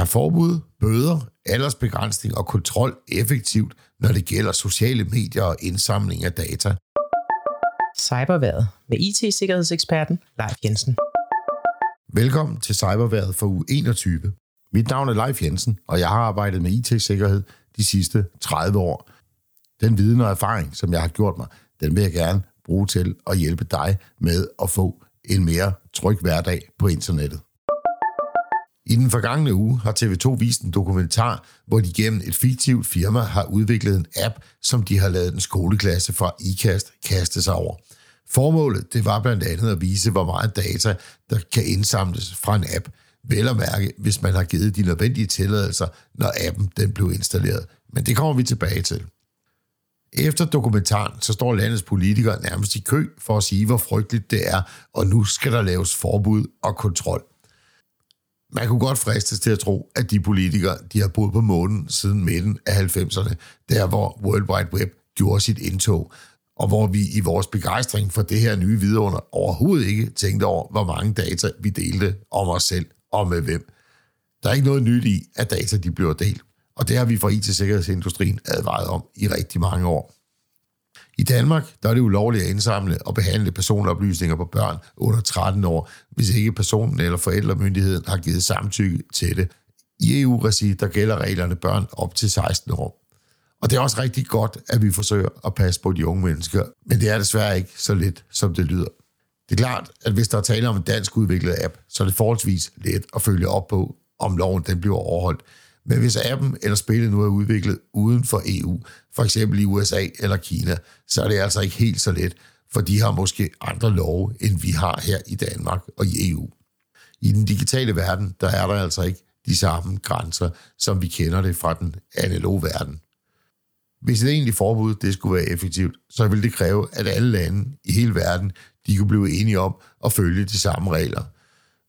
Er forbud, bøder, aldersbegrænsning og kontrol effektivt, når det gælder sociale medier og indsamling af data? Cyberværet med IT-sikkerhedseksperten Leif Jensen. Velkommen til Cyberværet for uge 21. Mit navn er Leif Jensen, og jeg har arbejdet med IT-sikkerhed de sidste 30 år. Den viden og erfaring, som jeg har gjort mig, den vil jeg gerne bruge til at hjælpe dig med at få en mere tryg hverdag på internettet. I den forgangne uge har TV2 vist en dokumentar, hvor de gennem et fiktivt firma har udviklet en app, som de har lavet en skoleklasse fra IKAST kaste sig over. Formålet det var blandt andet at vise, hvor meget data, der kan indsamles fra en app, vel at mærke, hvis man har givet de nødvendige tilladelser, når appen den blev installeret. Men det kommer vi tilbage til. Efter dokumentaren, så står landets politikere nærmest i kø for at sige, hvor frygteligt det er, og nu skal der laves forbud og kontrol. Man kunne godt fristes til at tro, at de politikere, de har boet på månen siden midten af 90'erne, der hvor World Wide Web gjorde sit indtog, og hvor vi i vores begejstring for det her nye vidunder overhovedet ikke tænkte over, hvor mange data vi delte om os selv og med hvem. Der er ikke noget nyt i, at data de bliver delt, og det har vi fra IT-sikkerhedsindustrien advaret om i rigtig mange år. I Danmark der er det ulovligt at indsamle og behandle personoplysninger på børn under 13 år, hvis ikke personen eller forældremyndigheden har givet samtykke til det. I EU-regi der gælder reglerne børn op til 16 år. Og det er også rigtig godt, at vi forsøger at passe på de unge mennesker, men det er desværre ikke så let, som det lyder. Det er klart, at hvis der er tale om en dansk udviklet app, så er det forholdsvis let at følge op på, om loven den bliver overholdt. Men hvis appen eller spillet nu er udviklet uden for EU, for eksempel i USA eller Kina, så er det altså ikke helt så let, for de har måske andre love, end vi har her i Danmark og i EU. I den digitale verden, der er der altså ikke de samme grænser, som vi kender det fra den analoge verden. Hvis et egentligt forbud det skulle være effektivt, så ville det kræve, at alle lande i hele verden de kunne blive enige om at følge de samme regler.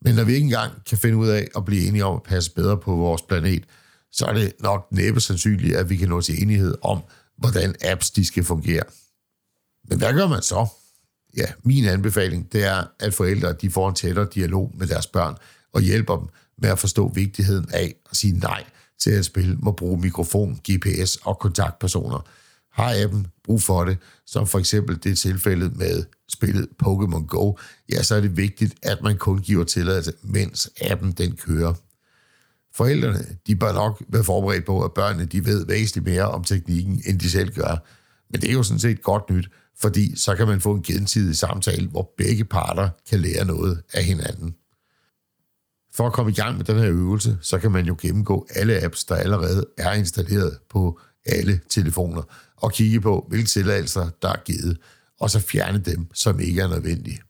Men når vi ikke engang kan finde ud af at blive enige om at passe bedre på vores planet, så er det nok næppe sandsynligt, at vi kan nå til enighed om, hvordan apps de skal fungere. Men hvad gør man så? Ja, min anbefaling, det er, at forældre de får en tættere dialog med deres børn og hjælper dem med at forstå vigtigheden af at sige nej til at spille må bruge mikrofon, GPS og kontaktpersoner. Har appen brug for det, som for eksempel det tilfælde med spillet Pokémon Go, ja, så er det vigtigt, at man kun giver tilladelse, mens appen den kører. Forældrene de bør nok være forberedt på, at børnene de ved væsentligt mere om teknikken, end de selv gør. Men det er jo sådan set godt nyt, fordi så kan man få en gensidig samtale, hvor begge parter kan lære noget af hinanden. For at komme i gang med den her øvelse, så kan man jo gennemgå alle apps, der allerede er installeret på alle telefoner, og kigge på, hvilke tilladelser, der er givet, og så fjerne dem, som ikke er nødvendige.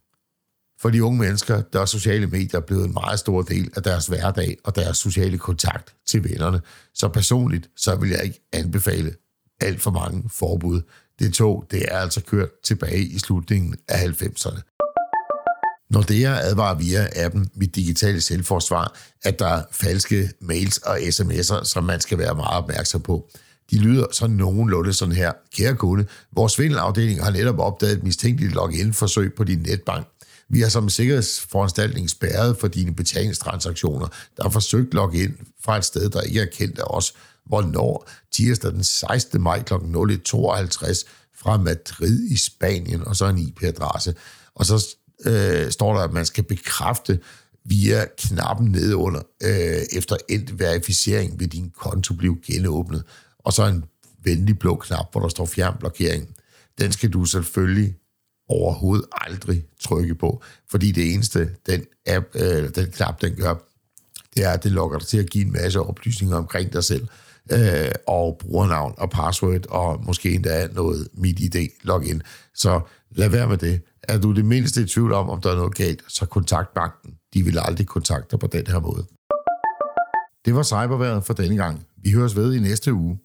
For de unge mennesker, der er sociale medier blevet en meget stor del af deres hverdag og deres sociale kontakt til vennerne. Så personligt, så vil jeg ikke anbefale alt for mange forbud. Det tog, det er altså kørt tilbage i slutningen af 90'erne. Når det er advarer via appen Mit Digitale Selvforsvar, at der er falske mails og sms'er, som man skal være meget opmærksom på. De lyder så nogenlunde sådan her. Kære kunde, vores svindelafdeling har netop opdaget et mistænkeligt login-forsøg på din netbank. Vi har som sikkerhedsforanstaltning spærret for dine betalingstransaktioner, der har forsøgt logge ind fra et sted, der ikke er kendt af os. Hvornår? Tirsdag den 16. maj kl. 01.52 fra Madrid i Spanien, og så en IP-adresse. Og så øh, står der, at man skal bekræfte via knappen nede under, øh, efter endt verificering vil din konto blive genåbnet. Og så en venlig blå knap, hvor der står fjernblokering. Den skal du selvfølgelig overhovedet aldrig trykke på, fordi det eneste, den, app, øh, den knap, den gør, det er, at det logger dig til at give en masse oplysninger omkring dig selv, øh, og brugernavn og password, og måske endda noget MitID login. Så lad være med det. Er du det mindste i tvivl om, om der er noget galt, så kontakt banken. De vil aldrig kontakte dig på den her måde. Det var cyberværet for denne gang. Vi høres ved i næste uge.